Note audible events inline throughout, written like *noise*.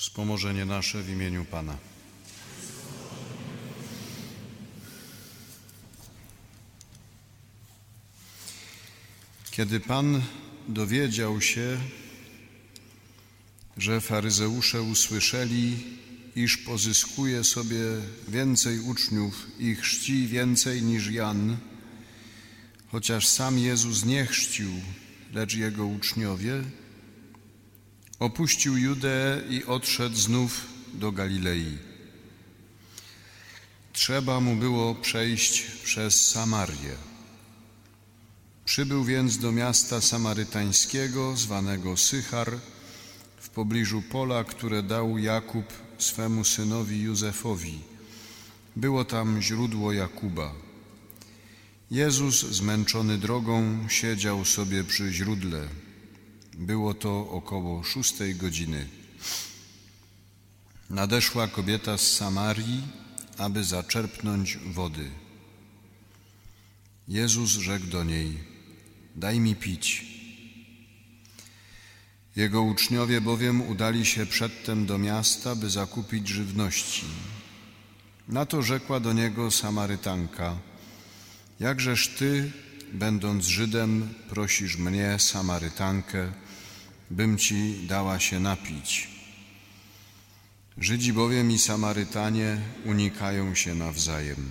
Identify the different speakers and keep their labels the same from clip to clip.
Speaker 1: Wspomożenie nasze w imieniu Pana. Kiedy Pan dowiedział się, że faryzeusze usłyszeli, iż pozyskuje sobie więcej uczniów i chrzci więcej niż Jan, chociaż sam Jezus nie chrzcił, lecz jego uczniowie, opuścił Judeę i odszedł znów do Galilei. Trzeba mu było przejść przez Samarię. Przybył więc do miasta samarytańskiego, zwanego Sychar, w pobliżu pola, które dał Jakub swemu synowi Józefowi. Było tam źródło Jakuba. Jezus, zmęczony drogą, siedział sobie przy źródle. Było to około szóstej godziny. Nadeszła kobieta z Samarii, aby zaczerpnąć wody. Jezus rzekł do niej: Daj mi pić. Jego uczniowie bowiem udali się przedtem do miasta, by zakupić żywności. Na to rzekła do niego Samarytanka: Jakżeż ty, będąc Żydem, prosisz mnie, Samarytankę, bym ci dała się napić? Żydzi bowiem i Samarytanie unikają się nawzajem.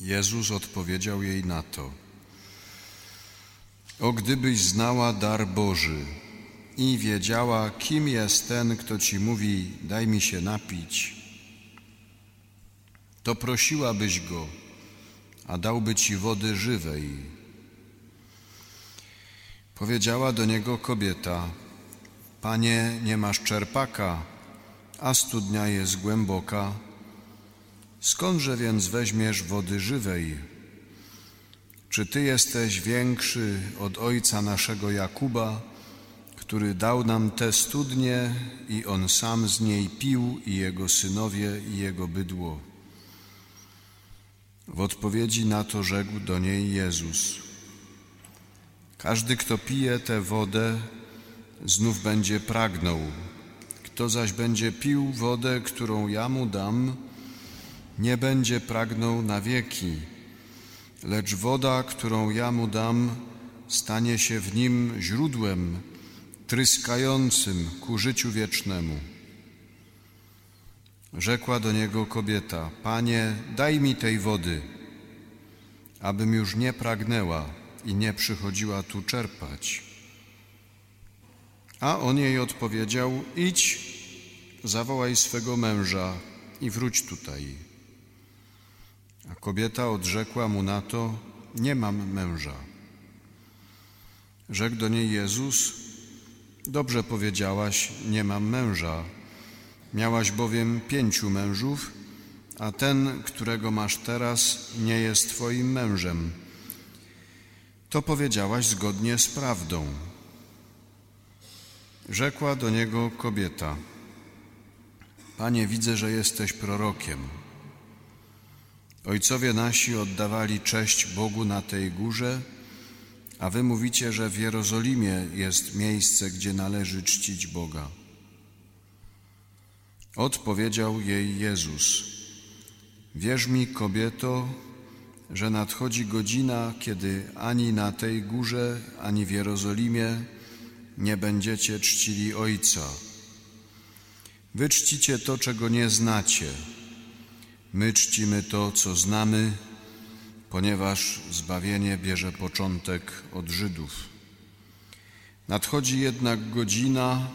Speaker 1: Jezus odpowiedział jej na to: O gdybyś znała dar Boży i wiedziała, kim jest ten, kto ci mówi: Daj mi się napić, to prosiłabyś go, a dałby ci wody żywej. Powiedziała do niego kobieta: Panie, nie masz czerpaka, a studnia jest głęboka. Skądże więc weźmiesz wody żywej? Czy ty jesteś większy od ojca naszego Jakuba, który dał nam te studnie i on sam z niej pił, i jego synowie, i jego bydło? W odpowiedzi na to rzekł do niej Jezus: Każdy, kto pije tę wodę, znów będzie pragnął. Kto zaś będzie pił wodę, którą ja mu dam, nie będzie pragnął na wieki, lecz woda, którą ja mu dam, stanie się w nim źródłem tryskającym ku życiu wiecznemu. Rzekła do niego kobieta: Panie, daj mi tej wody, abym już nie pragnęła i nie przychodziła tu czerpać. A on jej odpowiedział: Idź, zawołaj swego męża i wróć tutaj. A kobieta odrzekła mu na to: Nie mam męża. Rzekł do niej Jezus: Dobrze powiedziałaś, nie mam męża. Miałaś bowiem pięciu mężów, a ten, którego masz teraz, nie jest twoim mężem. To powiedziałaś zgodnie z prawdą. Rzekła do niego kobieta: Panie, widzę, że jesteś prorokiem. Ojcowie nasi oddawali cześć Bogu na tej górze, a wy mówicie, że w Jerozolimie jest miejsce, gdzie należy czcić Boga. Odpowiedział jej Jezus: Wierz mi, kobieto, że nadchodzi godzina, kiedy ani na tej górze, ani w Jerozolimie nie będziecie czcili Ojca. Wy czcicie to, czego nie znacie. My czcimy to, co znamy, ponieważ zbawienie bierze początek od Żydów. Nadchodzi jednak godzina,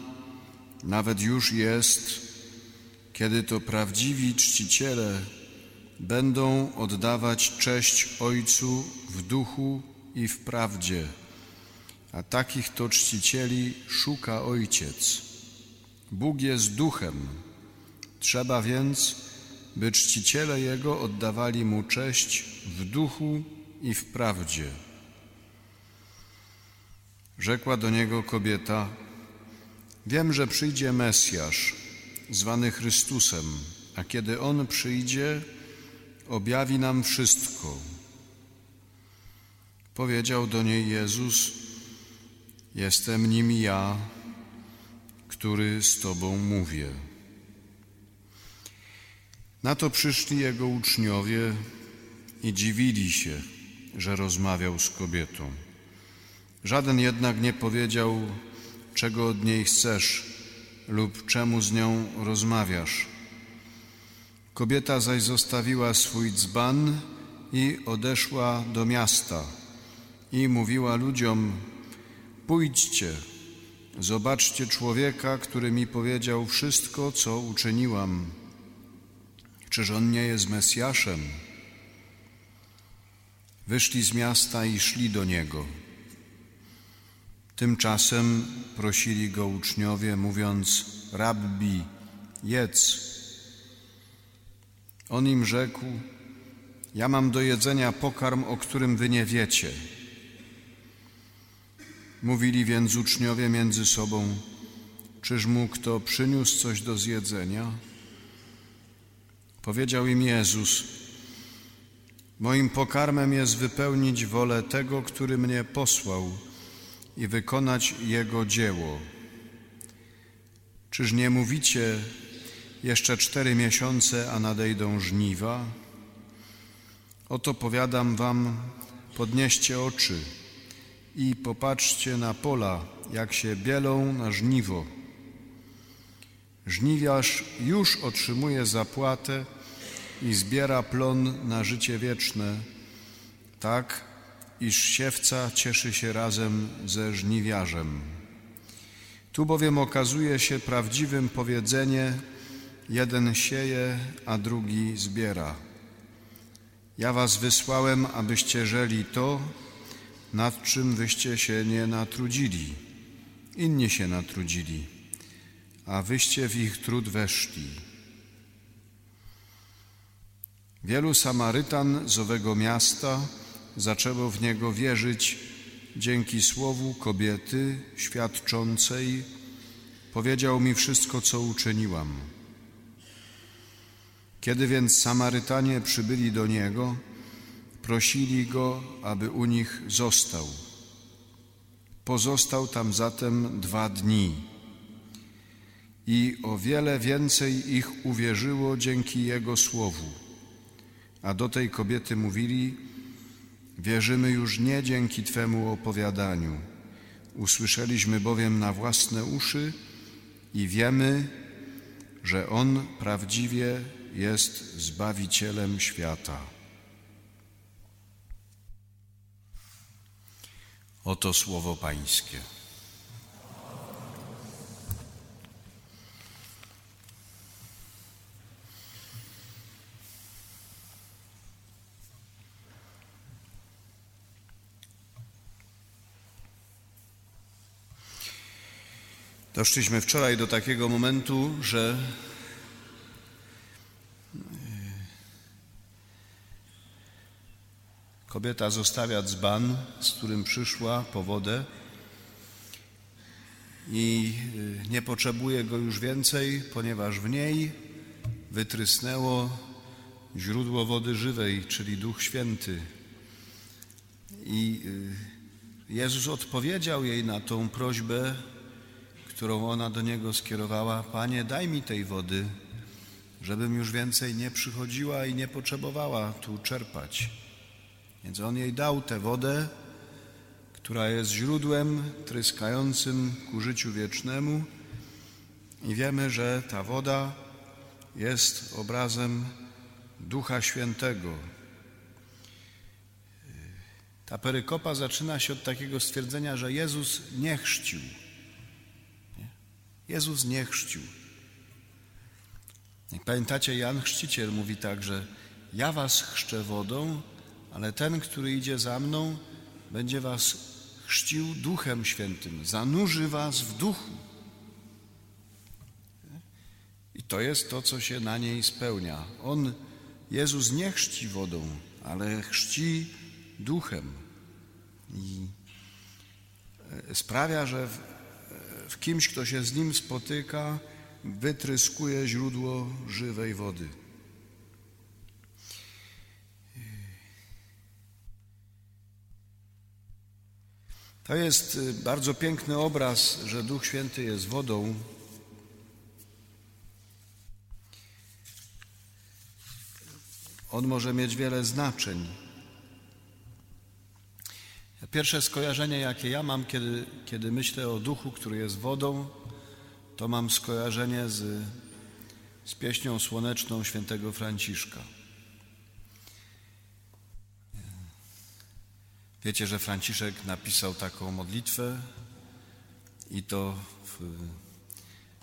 Speaker 1: nawet już jest, kiedy to prawdziwi czciciele będą oddawać cześć Ojcu w duchu i w prawdzie, a takich to czcicieli szuka Ojciec. Bóg jest duchem, trzeba więc, by czciciele Jego oddawali Mu cześć w duchu i w prawdzie. Rzekła do niego kobieta: Wiem, że przyjdzie Mesjasz, zwany Chrystusem, a kiedy On przyjdzie, objawi nam wszystko. Powiedział do niej Jezus: Jestem nim ja, który z Tobą mówię. Na to przyszli Jego uczniowie i dziwili się, że rozmawiał z kobietą. Żaden jednak nie powiedział, czego od niej chcesz lub czemu z nią rozmawiasz. Kobieta zaś zostawiła swój dzban i odeszła do miasta i mówiła ludziom: Pójdźcie, zobaczcie człowieka, który mi powiedział wszystko, co uczyniłam. Czyż on nie jest Mesjaszem? Wyszli z miasta i szli do niego. Tymczasem prosili go uczniowie, mówiąc: Rabbi, jedz. On im rzekł: Ja mam do jedzenia pokarm, o którym wy nie wiecie. Mówili więc uczniowie między sobą: Czyż mu kto przyniósł coś do zjedzenia? Powiedział im Jezus: Moim pokarmem jest wypełnić wolę tego, który mnie posłał i wykonać Jego dzieło. Czyż nie mówicie, jeszcze cztery miesiące, a nadejdą żniwa? Oto powiadam wam, podnieście oczy i popatrzcie na pola, jak się bielą na żniwo. Żniwiarz już otrzymuje zapłatę i zbiera plon na życie wieczne, tak iż siewca cieszy się razem ze żniwiarzem. Tu bowiem okazuje się prawdziwym powiedzenie: jeden sieje, a drugi zbiera. Ja was wysłałem, abyście żeli to, nad czym wyście się nie natrudzili. Inni się natrudzili, a wyście w ich trud weszli. Wielu Samarytan z owego miasta zaczęło w niego wierzyć dzięki słowu kobiety świadczącej: Powiedział mi wszystko, co uczyniłam. Kiedy więc Samarytanie przybyli do niego, prosili go, aby u nich został. Pozostał tam zatem dwa dni i o wiele więcej ich uwierzyło dzięki jego słowu. A do tej kobiety mówili: Wierzymy już nie dzięki Twemu opowiadaniu. Usłyszeliśmy bowiem na własne uszy i wiemy, że On prawdziwie jest Zbawicielem świata. Oto słowo Pańskie. Doszliśmy wczoraj do takiego momentu, że kobieta zostawia dzban, z którym przyszła po wodę i e, nie potrzebuje go już więcej, ponieważ w niej wytrysnęło źródło wody żywej, czyli Duch Święty. I e, Jezus odpowiedział jej na tą prośbę którą ona do niego skierowała: Panie, daj mi tej wody, żebym już więcej nie przychodziła i nie potrzebowała tu czerpać. Więc on jej dał tę wodę, która jest źródłem tryskającym ku życiu wiecznemu, i wiemy, że ta woda jest obrazem Ducha Świętego. Ta perykopa zaczyna się od takiego stwierdzenia, że Jezus nie chrzcił. Jezus nie chrzcił. Pamiętacie, Jan Chrzciciel mówi tak, że ja was chrzczę wodą, ale ten, który idzie za mną, będzie was chrzcił Duchem Świętym, zanurzy was w duchu. I to jest to, co się na niej spełnia. On, Jezus nie chrzci wodą, ale chrzci duchem. I e, sprawia, że w kimś, kto się z nim spotyka, wytryskuje źródło żywej wody. To jest y, bardzo piękny obraz, że Duch Święty jest wodą. On może mieć wiele znaczeń. Pierwsze skojarzenie, jakie ja mam, kiedy, kiedy myślę o duchu, który jest wodą, to mam skojarzenie z, z pieśnią słoneczną świętego Franciszka. Wiecie, że Franciszek napisał taką modlitwę i to w,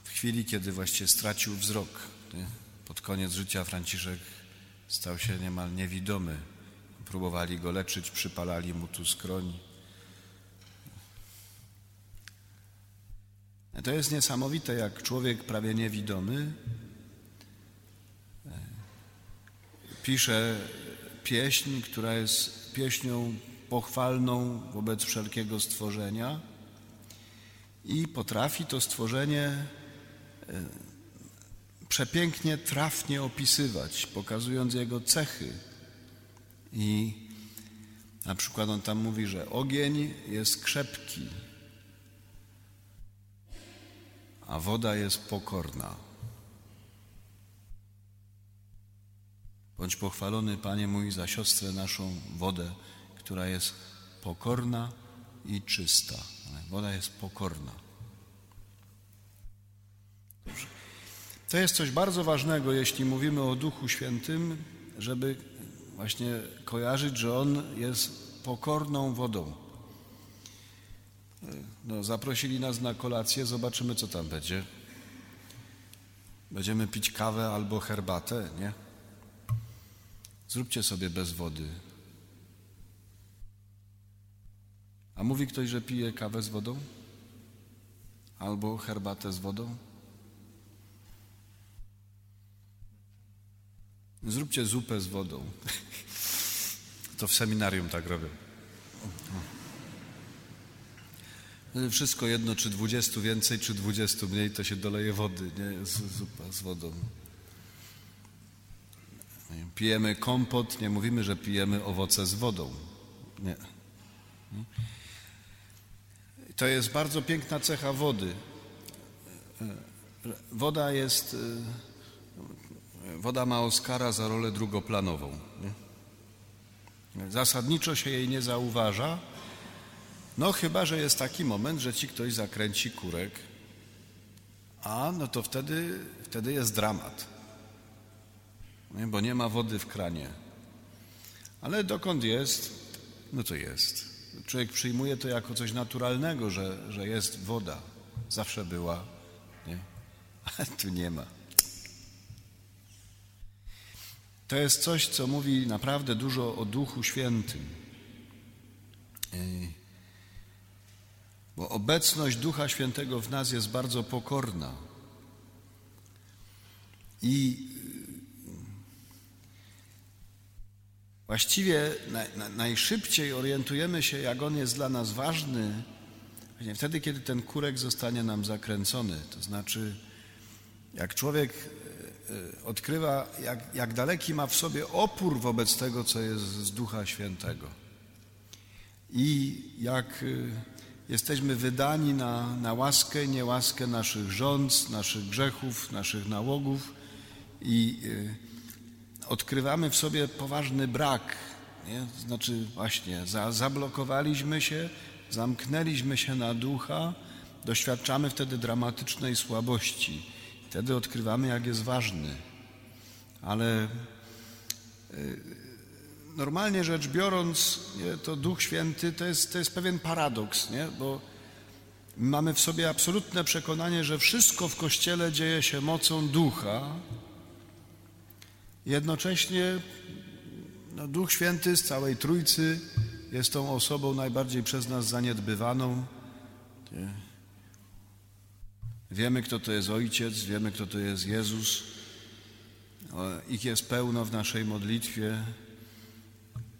Speaker 1: w chwili, kiedy właściwie stracił wzrok. Nie? Pod koniec życia Franciszek stał się niemal niewidomy. Próbowali go leczyć, przypalali mu tu skroń. To jest niesamowite, jak człowiek prawie niewidomy e, pisze pieśń, która jest pieśnią pochwalną wobec wszelkiego stworzenia i potrafi to stworzenie e, przepięknie, trafnie opisywać, pokazując jego cechy. I na przykład on tam mówi, że ogień jest krzepki, a woda jest pokorna. Bądź pochwalony, Panie mój, za siostrę naszą wodę, która jest pokorna i czysta. Woda jest pokorna. To jest coś bardzo ważnego, jeśli mówimy o Duchu Świętym, żeby właśnie kojarzyć, że On jest pokorną wodą. No, zaprosili nas na kolację, zobaczymy, co tam będzie. Będziemy pić kawę albo herbatę, nie? Zróbcie sobie bez wody. A mówi ktoś, że pije kawę z wodą? Albo herbatę z wodą? Zróbcie zupę z wodą. To w seminarium tak robią. Wszystko jedno, czy dwudziestu więcej, czy dwudziestu mniej, to się doleje wody, nie? Zupa z wodą. Pijemy kompot, nie mówimy, że pijemy owoce z wodą. Nie. To jest bardzo piękna cecha wody. Woda jest, woda ma Oskara za rolę drugoplanową. Nie? Zasadniczo się jej nie zauważa, no chyba, że jest taki moment, że ci ktoś zakręci kurek, a no to wtedy, wtedy jest dramat, nie? bo nie ma wody w kranie. Ale dokąd jest, no to jest. Człowiek przyjmuje to jako coś naturalnego, że, że jest woda. Zawsze była, nie? *laughs* a tu nie ma. To jest coś, co mówi naprawdę dużo o Duchu Świętym. Bo obecność Ducha Świętego w nas jest bardzo pokorna. I właściwie najszybciej orientujemy się, jak On jest dla nas ważny, wtedy, kiedy ten kurek zostanie nam zakręcony. To znaczy, jak człowiek e, odkrywa, jak, jak daleki ma w sobie opór wobec tego, co jest z Ducha Świętego. I jak e, jesteśmy wydani na, na łaskę niełaskę naszych rząd, naszych grzechów, naszych nałogów i odkrywamy w sobie poważny brak. Nie? Znaczy właśnie za, zablokowaliśmy się, zamknęliśmy się na ducha, doświadczamy wtedy dramatycznej słabości. Wtedy odkrywamy, jak jest ważny. Ale y, normalnie rzecz biorąc, nie, to Duch Święty to jest, to jest pewien paradoks, nie? bo mamy w sobie absolutne przekonanie, że wszystko w Kościele dzieje się mocą Ducha. Jednocześnie no, Duch Święty z całej Trójcy jest tą osobą najbardziej przez nas zaniedbywaną. Nie? Wiemy, kto to jest Ojciec, wiemy, kto to jest Jezus. Ich jest pełno w naszej modlitwie.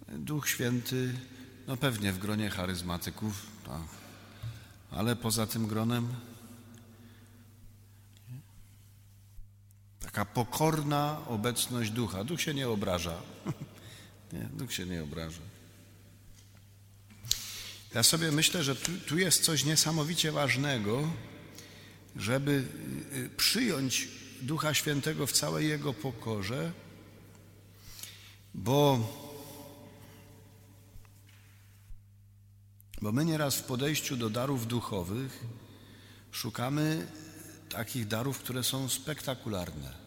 Speaker 1: Duch Święty, no pewnie w gronie charyzmatyków, tak. ale poza tym gronem taka pokorna obecność ducha. Duch się nie obraża. *laughs* nie, duch się nie obraża. Ja sobie myślę, że tu, tu jest coś niesamowicie ważnego, żeby y, y, przyjąć Ducha Świętego w całej Jego pokorze Bo, bo my nieraz w podejściu do darów duchowych szukamy takich darów, które są spektakularne.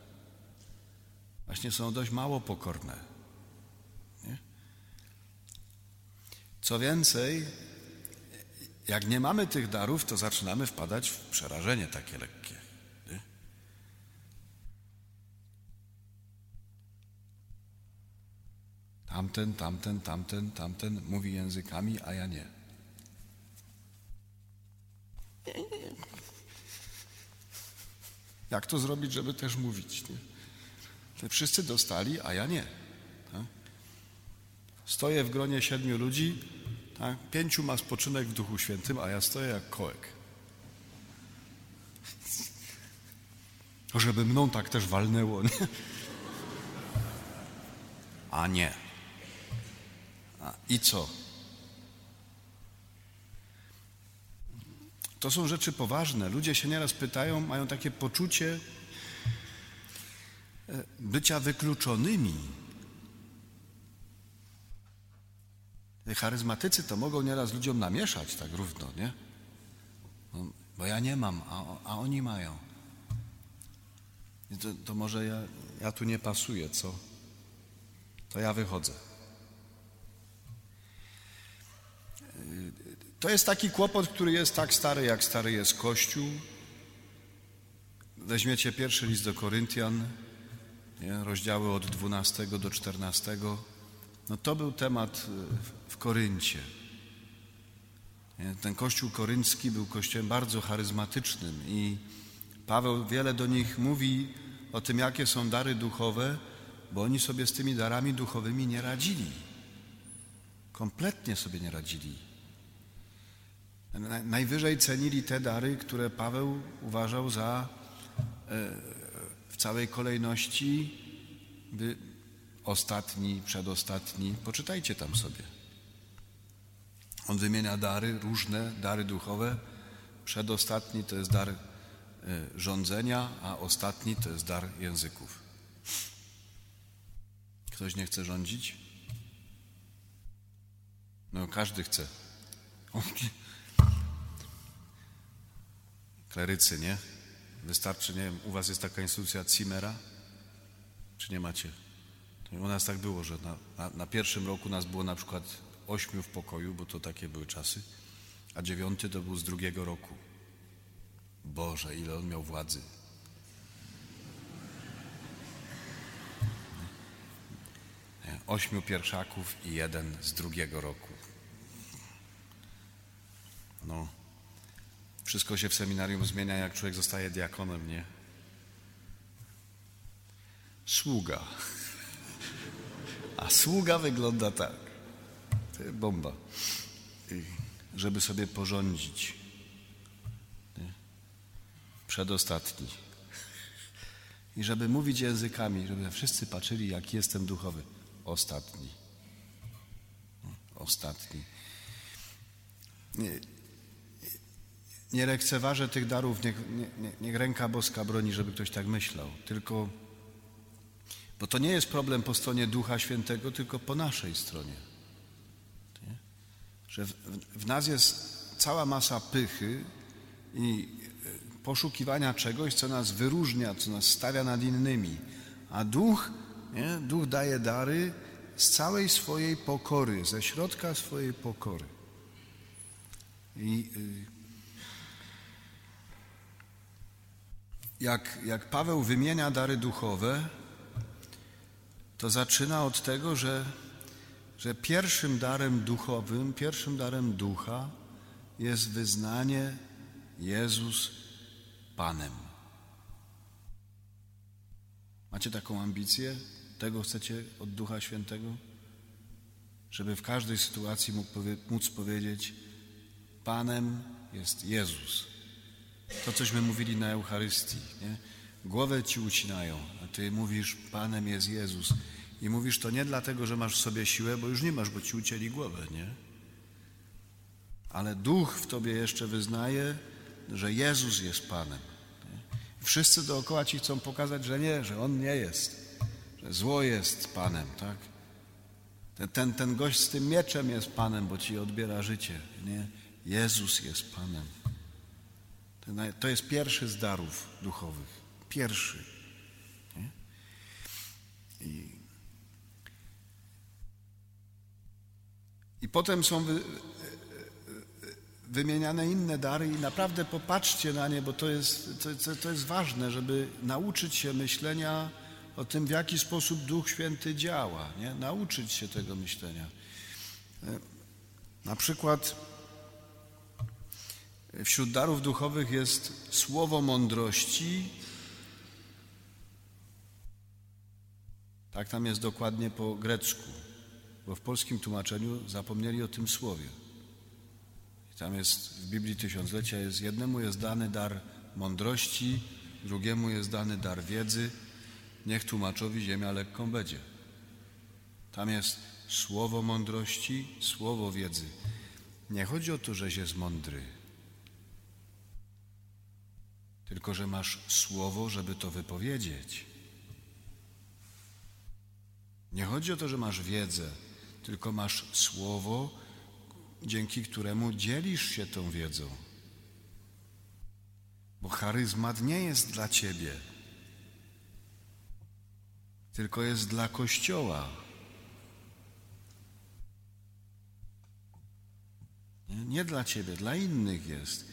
Speaker 1: Właśnie są dość mało pokorne. Nie? Co więcej, jak nie mamy tych darów, to zaczynamy wpadać w przerażenie takie lekkie. Nie? Tamten, tamten, tamten, tamten mówi językami, a ja nie. Jak to zrobić, żeby też mówić? Nie? Wszyscy dostali, a ja nie. Tak? Stoję w gronie siedmiu ludzi, tak? pięciu ma spoczynek w Duchu Świętym, a ja stoję jak kołek. Żeby mną tak też walnęło, nie? A nie. A I co? To są rzeczy poważne. Ludzie się nieraz pytają, mają takie poczucie bycia wykluczonymi. Charyzmatycy to mogą nieraz ludziom namieszać tak równo, nie? No, bo ja nie mam, a, a oni mają. To, to, może ja, ja tu nie pasuję, co? To ja wychodzę. To jest taki kłopot, który jest tak stary, jak stary jest Kościół. Weźmiecie pierwszy list do Koryntian, nie? rozdziały od 12 do 14. No to był temat w Koryncie. Ten kościół koryncki był kościołem bardzo charyzmatycznym i Paweł wiele do nich mówi o tym, jakie są dary duchowe, bo oni sobie z tymi darami duchowymi nie radzili. Kompletnie sobie nie radzili. Najwyżej cenili te dary, które Paweł uważał za e, w całej kolejności by ostatni, przedostatni. Poczytajcie tam sobie. On wymienia dary, różne dary duchowe. Przedostatni to jest dar e, rządzenia, a ostatni to jest dar języków. Ktoś nie chce rządzić? No, każdy chce. *laughs* Klerycy, nie? Wystarczy, nie wiem, u was jest taka instytucja Cimera? Czy nie macie? U nas tak było, że na, na, na, pierwszym roku nas było na przykład ośmiu w pokoju, bo to takie były czasy, a dziewiąty to był z drugiego roku. Boże, ile on miał władzy. Ośmiu pierwszaków i jeden z drugiego roku. No. Wszystko się w seminarium zmienia, jak człowiek zostaje diakonem, nie? Sługa. A sługa wygląda tak. To jest bomba. Żeby sobie porządzić. Nie? Przedostatni. I żeby mówić językami, żeby wszyscy patrzyli, jak jestem duchowy. Ostatni. Ostatni. Nie nie lekceważę tych darów, niech, nie, niech ręka boska broni, żeby ktoś tak myślał. Tylko, bo to nie jest problem po stronie Ducha Świętego, tylko po naszej stronie. Nie? Że w, w nas jest cała masa pychy i e, poszukiwania czegoś, co nas wyróżnia, co nas stawia nad innymi. A Duch, nie? Duch daje dary z całej swojej pokory, ze środka swojej pokory. I y, jak, jak Paweł wymienia dary duchowe, to zaczyna od tego, że, że pierwszym darem duchowym, pierwszym darem ducha jest wyznanie Jezus Panem. Macie taką ambicję? Tego chcecie od Ducha Świętego? Żeby w każdej sytuacji mógł powie, móc powiedzieć: Panem jest Jezus. To, cośmy mówili na Eucharystii, nie? Głowę ci ucinają, a ty mówisz, Panem jest Jezus. I mówisz to nie dlatego, że masz w sobie siłę, bo już nie masz, bo ci ucięli głowę, nie? Ale duch w tobie jeszcze wyznaje, że Jezus jest Panem. Wszyscy dookoła ci chcą pokazać, że nie, że On nie jest, że zło jest Panem, tak? Ten, ten, ten gość z tym mieczem jest Panem, bo ci odbiera życie. Nie? Jezus jest Panem. To jest pierwszy z darów duchowych. Pierwszy. I, I potem są wy, wymieniane inne dary i naprawdę popatrzcie na nie, bo to jest, to, to jest ważne, żeby nauczyć się myślenia o tym, w jaki sposób Duch Święty działa, nie? nauczyć się tego myślenia. E, na przykład wśród darów duchowych jest słowo mądrości. Tak tam jest dokładnie po grecku, bo w polskim tłumaczeniu zapomnieli o tym słowie. I tam jest w Biblii Tysiąclecia jest jednemu jest dany dar mądrości, drugiemu jest dany dar wiedzy, niech tłumaczowi ziemia lekką będzie. Tam jest słowo mądrości, słowo wiedzy. Nie chodzi o to, żeś jest mądry, tylko że masz słowo, żeby to wypowiedzieć. Nie chodzi o to, że masz wiedzę, tylko masz słowo, dzięki któremu dzielisz się tą wiedzą. Bo charyzmat nie jest dla ciebie tylko jest dla Kościoła. Nie dla ciebie, dla innych jest.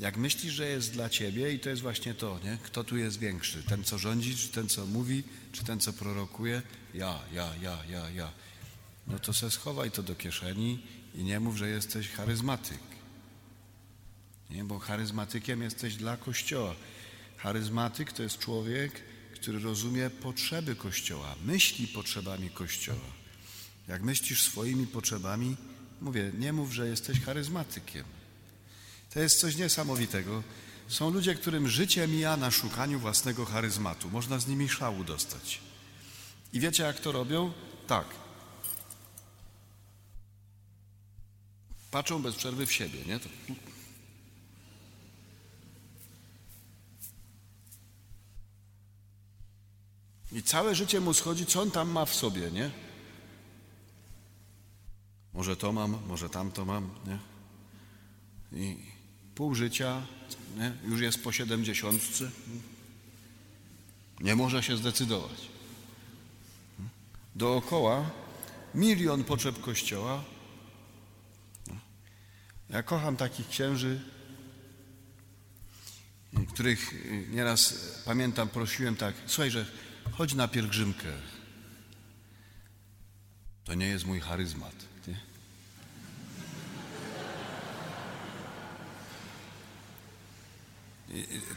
Speaker 1: Jak myślisz, że jest dla ciebie, i to jest właśnie to, nie? kto tu jest większy? Ten, co rządzi, czy ten, co mówi, czy ten, co prorokuje? Ja, ja, ja, ja, ja. No to se schowaj to do kieszeni i nie mów, że jesteś charyzmatyk. Nie? Bo charyzmatykiem jesteś dla Kościoła. Charyzmatyk to jest człowiek, który rozumie potrzeby Kościoła, myśli potrzebami Kościoła. Jak myślisz swoimi potrzebami, mówię, nie mów, że jesteś charyzmatykiem. To jest coś niesamowitego. Są ludzie, którym życie mija na szukaniu własnego charyzmatu. Można z nimi szału dostać. I wiecie, jak to robią? Tak. Patrzą bez przerwy w siebie, nie? To I całe życie mu schodzi, co on tam ma w sobie, nie? Może to mam, może tamto mam, nie? I pół życia, nie? już jest po siedemdziesiątce, nie może się zdecydować. Dookoła milion potrzeb Kościoła. Ja kocham takich księży, których nieraz pamiętam, prosiłem tak, słuchaj, że chodź na pielgrzymkę. To nie jest mój charyzmat. Nie?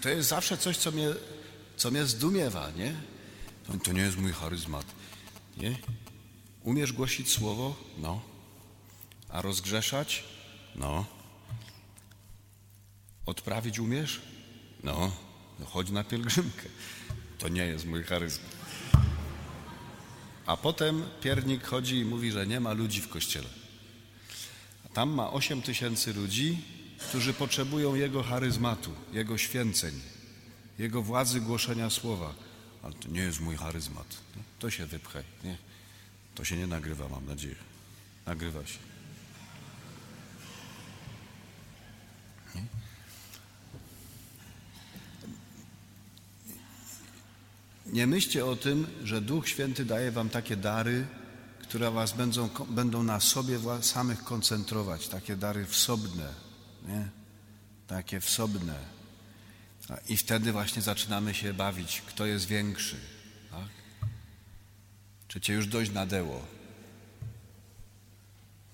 Speaker 1: To jest zawsze coś, co mnie, co mnie zdumiewa, nie? To, nie jest mój charyzmat. Nie? Umiesz głosić słowo? No. A rozgrzeszać? No. Odprawić umiesz? No. no chodź na pielgrzymkę. To nie jest mój charyzm. A potem piernik chodzi i mówi, że nie ma ludzi w kościele. Tam ma 8 tysięcy ludzi, którzy potrzebują jego charyzmatu, jego święceń, jego władzy głoszenia słowa. Ale to nie jest mój charyzmat. To się wypchaj. Nie? To się nie nagrywa, mam nadzieję. Nagrywa się. Nie myślcie o tym, że Duch Święty daje wam takie dary, które was będą, będą na sobie samych koncentrować, takie dary wsobne, nie? takie wsobne. I wtedy właśnie zaczynamy się bawić, kto jest większy. Tak? Czy cię już dość nadeło?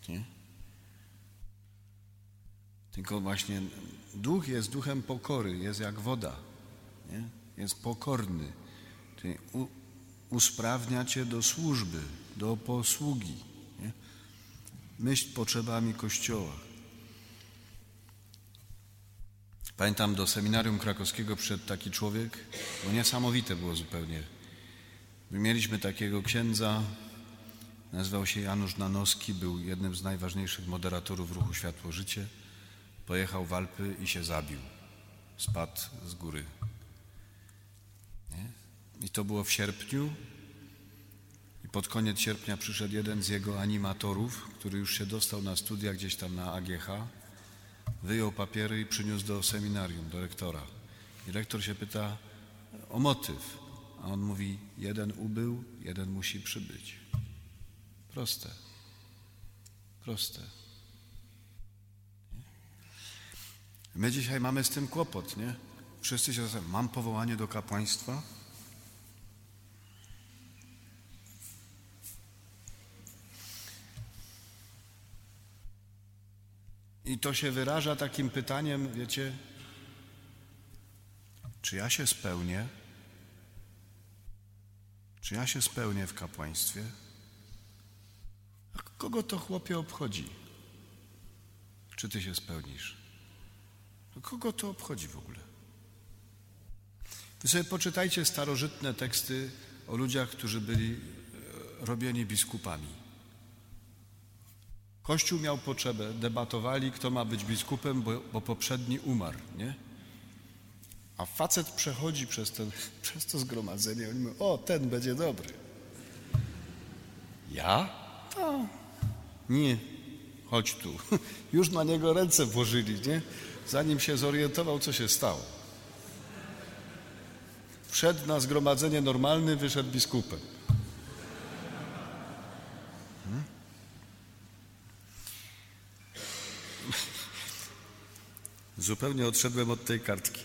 Speaker 1: Nie? Tylko właśnie duch jest duchem pokory, jest jak woda, nie? jest pokorny. Czyli u, usprawnia cię do służby, do posługi. Nie? Myśl potrzebami Kościoła. Pamiętam, do seminarium krakowskiego przyszedł taki człowiek, bo niesamowite było zupełnie. My mieliśmy takiego księdza, nazywał się Janusz Nanowski, był jednym z najważniejszych moderatorów ruchu Światło Życie. Pojechał w Alpy i się zabił. Spadł z góry. I to było w sierpniu. I pod koniec sierpnia przyszedł jeden z jego animatorów, który już się dostał na studia gdzieś tam na AGH, wyjął papiery i przyniósł do seminarium, do rektora. I rektor się pyta o motyw, a on mówi: jeden ubył, jeden musi przybyć. Proste. Proste. My dzisiaj mamy z tym kłopot, nie? Wszyscy się zastanawiają, mam powołanie do kapłaństwa? I to się wyraża takim pytaniem, wiecie, czy ja się spełnię? Czy ja się spełnię w kapłaństwie? A kogo to chłopie obchodzi? Czy ty się spełnisz? Kogo to obchodzi w ogóle? Wy sobie poczytajcie starożytne teksty o ludziach, którzy byli e, robieni biskupami. Kościół miał potrzebę, debatowali, kto ma być biskupem, bo, bo poprzedni umarł, nie? A facet przechodzi przez, ten, *laughs* przez to zgromadzenie, oni mówią, o, ten będzie dobry. Ja? To nie, chodź tu. *laughs* Już na niego ręce włożyli, nie? Zanim się zorientował, co się stało. Wszedł na zgromadzenie normalny, wyszedł biskupem. Zupełnie odszedłem od tej kartki.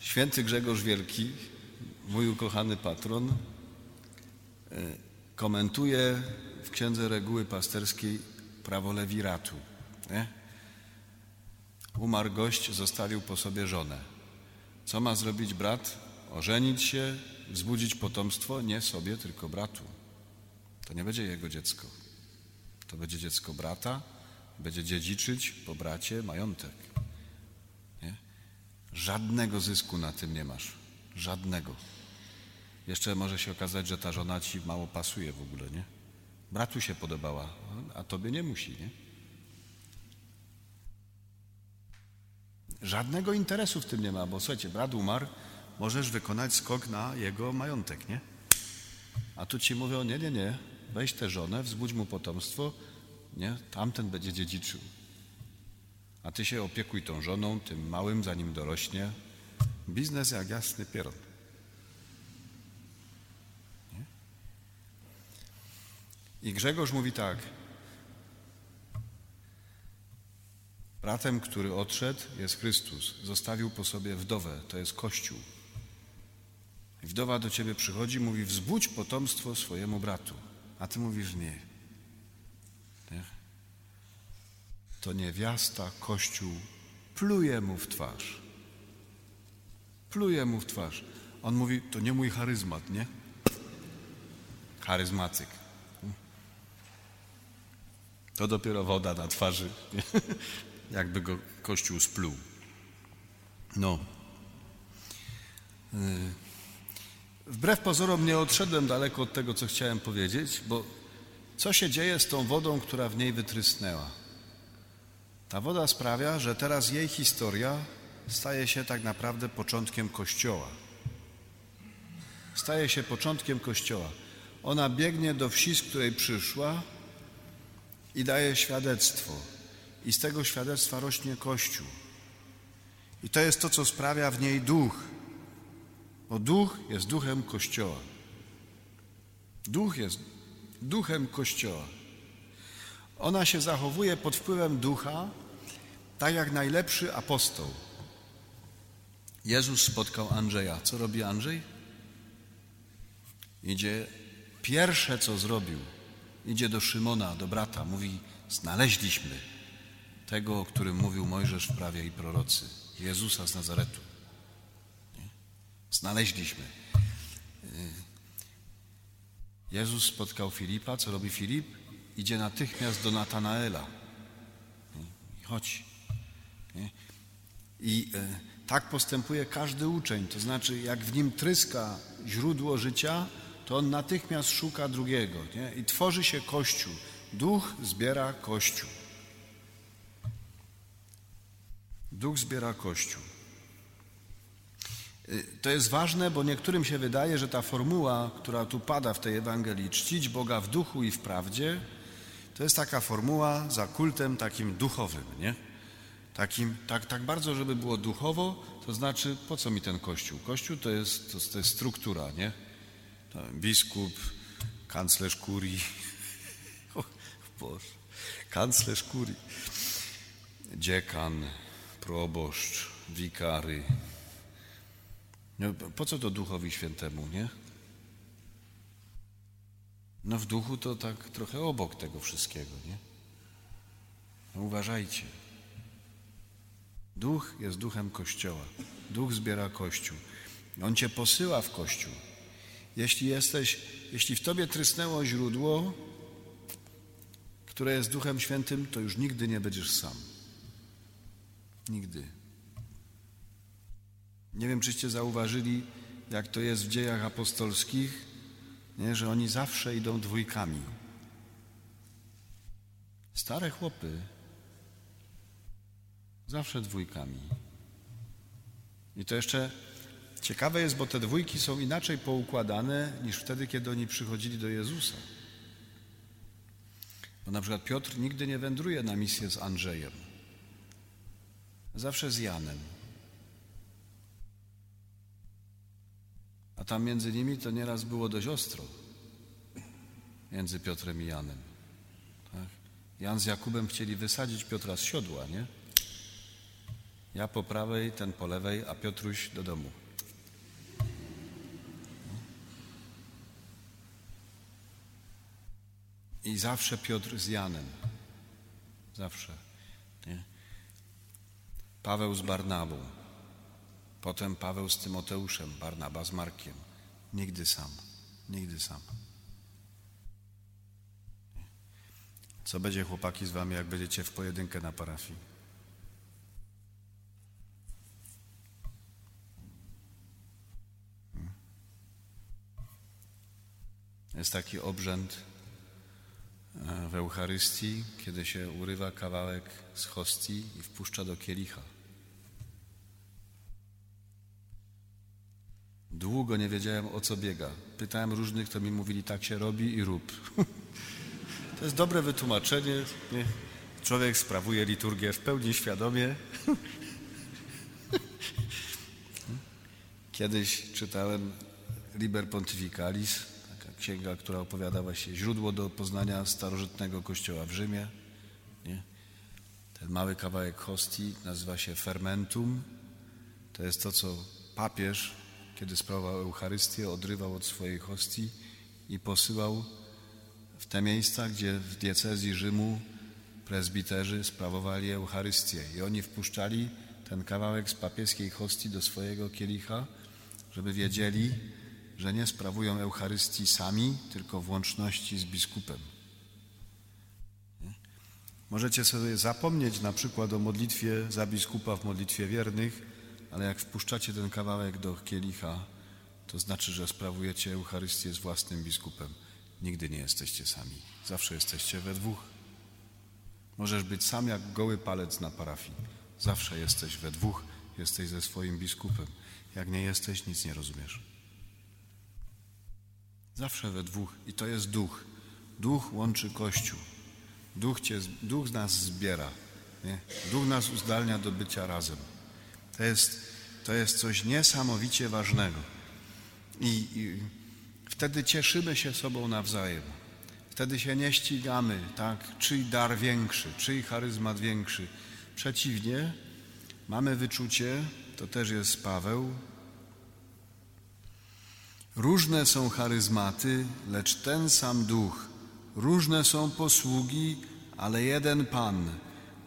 Speaker 1: Święty Grzegorz Wielki, mój ukochany patron, e, komentuje w Księdze Reguły Pasterskiej prawo lewiratu. Nie? Umarł gość, zostawił po sobie żonę. Co ma zrobić brat? Ożenić się, wzbudzić potomstwo? Nie sobie, tylko bratu. To nie będzie jego dziecko. To będzie dziecko brata, będzie dziedziczyć po bracie majątek. Nie? Żadnego zysku na tym nie masz. Żadnego. Jeszcze może się okazać, że ta żona ci mało pasuje w ogóle, nie? Bratu się podobała, a tobie nie musi, nie? Żadnego interesu w tym nie ma, bo słuchajcie, brat umarł, możesz wykonać skok na jego majątek, nie? A tu ci mówią, nie, nie, nie, weź tę żonę, wzbudź mu potomstwo, nie? Tamten będzie dziedziczył. A ty się opiekuj tą żoną, tym małym, zanim dorośnie. Biznes jak jasny pieron. Nie? I Grzegorz mówi tak. Bratem, który odszedł, jest Chrystus. Zostawił po sobie wdowę, to jest Kościół. Wdowa do ciebie przychodzi, mówi: Wzbudź potomstwo swojemu bratu. A ty mówisz: Nie. nie? To niewiasta, Kościół pluje mu w twarz. Pluje mu w twarz. On mówi: To nie mój charyzmat, nie? Charyzmatyk. To dopiero woda na twarzy. *laughs* Jakby go Kościół spluł. No. Y, wbrew pozorom nie odszedłem daleko od tego, co chciałem powiedzieć, bo co się dzieje z tą wodą, która w niej wytrysnęła? Ta woda sprawia, że teraz jej historia staje się tak naprawdę początkiem Kościoła. Staje się początkiem Kościoła. Ona biegnie do wsi, z której przyszła i daje świadectwo i z tego świadectwa rośnie Kościół. I to jest to, co sprawia w niej duch, bo duch jest duchem Kościoła. Duch jest duchem Kościoła. Ona się zachowuje pod wpływem ducha, tak jak najlepszy apostoł. Jezus spotkał Andrzeja. Co robi Andrzej? Idzie, pierwsze co zrobił, idzie do Szymona, do brata, mówi: Znaleźliśmy tego, o którym mówił Mojżesz w prawie i prorocy, Jezusa z Nazaretu. Znaleźliśmy. Y, Jezus spotkał Filipa. Co robi Filip? Idzie natychmiast do Natanaela. Chodź. Nie? I y, tak postępuje każdy uczeń. To znaczy, jak w nim tryska źródło życia, to on natychmiast szuka drugiego. Nie? I tworzy się Kościół. Duch zbiera Kościół. Duch zbiera Kościół. Y, to jest ważne, bo niektórym się wydaje, że ta formuła, która tu pada w tej Ewangelii, czcić Boga w duchu i w prawdzie, to jest taka formuła za kultem takim duchowym, nie? Takim, tak, tak bardzo, żeby było duchowo, to znaczy, po co mi ten kościół? Kościół to jest, to, to jest struktura, nie? Biskup, kanclerz kurii, *laughs* o Boże, kanclerz kurii, dziekan, proboszcz, wikary. No, po co to duchowi świętemu, nie? No w duchu to tak trochę obok tego wszystkiego, nie? No uważajcie. Duch jest duchem Kościoła. Duch zbiera Kościół. On cię posyła w Kościół. Jeśli jesteś, jeśli w tobie trysnęło źródło, które jest Duchem Świętym, to już nigdy nie będziesz sam. Nigdy. Nie wiem, czyście zauważyli, jak to jest w dziejach apostolskich, nie, że oni zawsze idą dwójkami. Stare chłopy zawsze dwójkami. I to jeszcze ciekawe jest, bo te dwójki są inaczej poukładane niż wtedy, kiedy oni przychodzili do Jezusa. Bo na przykład Piotr nigdy nie wędruje na misję z Andrzejem. Zawsze z Janem. Tam między nimi to nieraz było dość ostro. Między Piotrem i Janem. Tak? Jan z Jakubem chcieli wysadzić Piotra z siodła, nie? Ja po prawej, ten po lewej, a Piotruś do domu. I zawsze Piotr z Janem. Zawsze. Nie? Paweł z Barnabą. Potem Paweł z Tymoteuszem, Barnaba z Markiem. Nigdy sam. Nigdy sam. Co będzie chłopaki z wami, jak będziecie w pojedynkę na parafii? Hmm? Jest taki obrzęd e, w Eucharystii, kiedy się urywa kawałek z hostii i wpuszcza do kielicha. Długo nie wiedziałem, o co biega. Pytałem różnych, to mi mówili, tak się robi i rób. *laughs* To jest dobre wytłumaczenie. Nie? Człowiek sprawuje liturgię w pełni świadomie. *laughs* Kiedyś czytałem Liber Pontificalis, taka księga, która opowiada właśnie źródło do poznania starożytnego kościoła w Rzymie. Nie? Ten mały kawałek hostii nazywa się fermentum. To jest to, co papież kiedy sprawował Eucharystię, odrywał od swojej hostii i posyłał w te miejsca, gdzie w diecezji Rzymu prezbiterzy sprawowali Eucharystię i oni wpuszczali ten kawałek z papieskiej hostii do swojego kielicha, żeby wiedzieli, że nie sprawują Eucharystii sami, tylko w łączności z biskupem. Możecie sobie zapomnieć na przykład o modlitwie za biskupa w modlitwie wiernych, ale jak wpuszczacie ten kawałek do kielicha, to znaczy, że sprawujecie Eucharystię z własnym biskupem. Nigdy nie jesteście sami. Zawsze jesteście we dwóch. Możesz być sam jak goły palec na parafii. Zawsze jesteś we dwóch, jesteś ze swoim biskupem. Jak nie jesteś, nic nie rozumiesz. Zawsze we dwóch. I to jest duch. Duch łączy Kościół. Duch, cię, duch nas zbiera. Nie? Duch nas uzdalnia do bycia razem. To jest, to jest coś niesamowicie ważnego. I, I wtedy cieszymy się sobą nawzajem. Wtedy się nie ścigamy, tak, czyj dar większy, czyj charyzmat większy. Przeciwnie, mamy wyczucie, to też jest Paweł, Różne są charyzmaty, lecz ten sam duch. Różne są posługi, ale jeden Pan.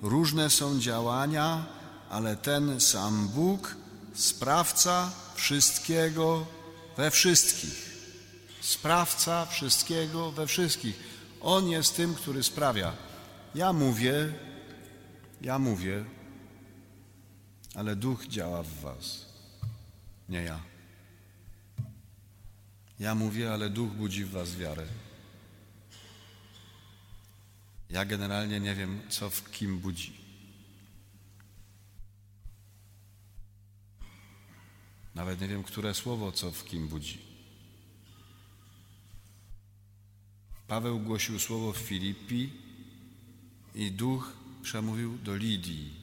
Speaker 1: Różne są działania, ale ten sam Bóg, sprawca wszystkiego we wszystkich. Sprawca wszystkiego we wszystkich. On jest tym, który sprawia. Ja mówię, ja mówię, ale duch działa w Was, nie ja. Ja mówię, ale duch budzi w Was wiarę. Ja generalnie nie wiem, co w kim budzi. Nawet nie wiem, które słowo co w kim budzi. Paweł głosił słowo w Filipi i duch przemówił do Lidii.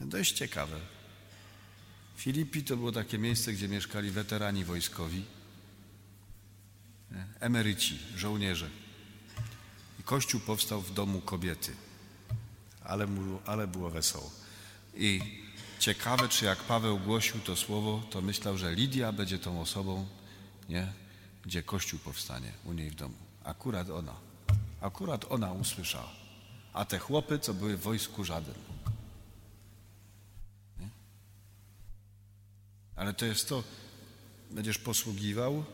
Speaker 1: Dość ciekawe. Filipi to było takie miejsce, gdzie mieszkali weterani wojskowi, emeryci, żołnierze. I kościół powstał w domu kobiety, ale, mu, ale było wesoło. I ciekawe, czy jak Paweł głosił to słowo, to myślał, że Lidia będzie tą osobą, nie? gdzie kościół powstanie u niej w domu. Akurat ona. Akurat ona usłyszała. A te chłopy, co były w wojsku, żaden. Nie? Ale to jest to, będziesz posługiwał,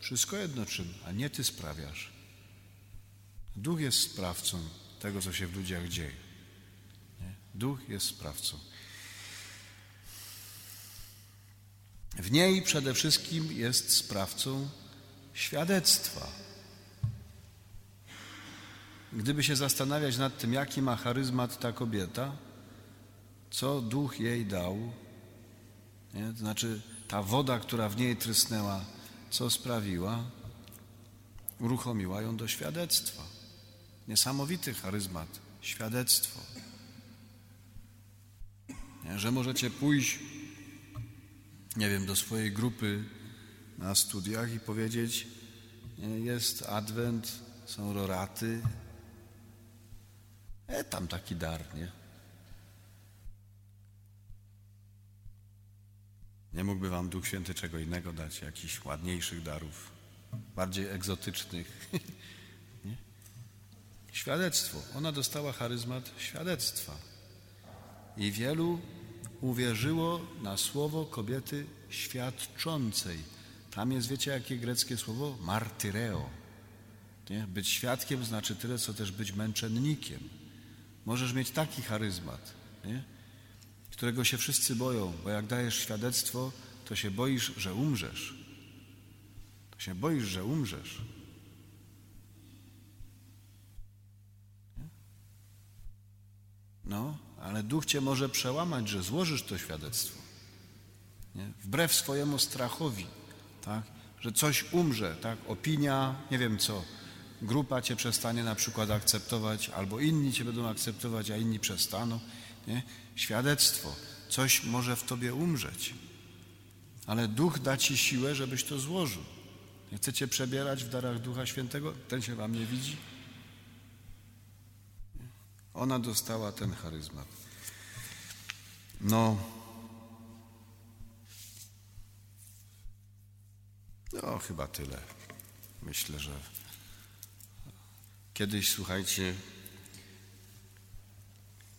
Speaker 1: wszystko jedno czym, a nie ty sprawiasz. Duch jest sprawcą tego, co się w ludziach dzieje. Nie? Duch jest sprawcą. W niej przede wszystkim jest sprawcą świadectwa. Gdyby się zastanawiać nad tym, jaki ma charyzmat ta kobieta, co duch jej dał, nie? to znaczy ta woda, która w niej trysnęła, co sprawiła? Uruchomiła ją do świadectwa. Niesamowity charyzmat, świadectwo. Nie? Że możecie pójść, nie wiem, do swojej grupy na studiach i powiedzieć: Jest adwent, są roraty. E, tam taki dar, nie? Nie mógłby Wam Duch Święty czego innego dać, jakichś ładniejszych darów, bardziej egzotycznych. *laughs* Nie? Świadectwo. Ona dostała charyzmat świadectwa. I wielu uwierzyło na słowo kobiety świadczącej. Tam jest, wiecie, jakie greckie słowo? Martyreo. Nie? Być świadkiem znaczy tyle, co też być męczennikiem. Możesz mieć taki charyzmat. Nie? którego się wszyscy boją, bo jak dajesz świadectwo, to się boisz, że umrzesz. To się boisz, że umrzesz. No, ale duch cię może przełamać, że złożysz to świadectwo. Nie? Wbrew swojemu strachowi, tak? że coś umrze, tak? opinia, nie wiem co, grupa cię przestanie na przykład akceptować, albo inni cię będą akceptować, a inni przestaną. Nie? Świadectwo. Coś może w tobie umrzeć, ale Duch da ci siłę, żebyś to złożył. Chcecie przebierać w darach Ducha Świętego? Ten się wam nie widzi? Ona dostała ten charyzmat. No, no chyba tyle. Myślę, że kiedyś, słuchajcie,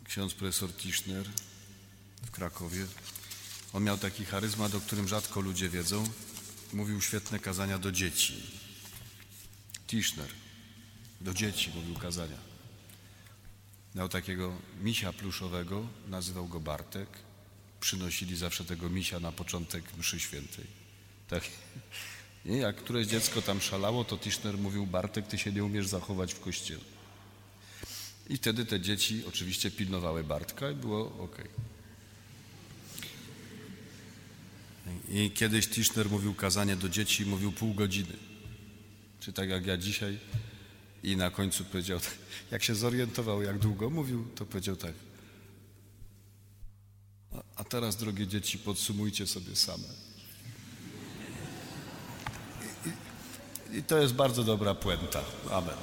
Speaker 1: ksiądz profesor Tischner w Krakowie. On miał taki charyzmat, o którym rzadko ludzie wiedzą. Mówił świetne kazania do dzieci. Tischner. Do dzieci mówił kazania. Miał takiego misia pluszowego, nazywał go Bartek. Przynosili zawsze tego misia na początek mszy świętej. Tak. *laughs* I jak któreś dziecko tam szalało, to Tischner mówił, Bartek, ty się nie umiesz zachować w kościele. I wtedy te dzieci oczywiście pilnowały Bartka i było ok. I kiedyś Tischner mówił kazanie do dzieci, mówił pół godziny. Czy tak jak ja dzisiaj. I na końcu powiedział, *laughs* jak się zorientował, jak długo mówił, to powiedział tak. A teraz, drogie dzieci, podsumujcie sobie same. I, i, i to jest bardzo dobra puenta. Amen.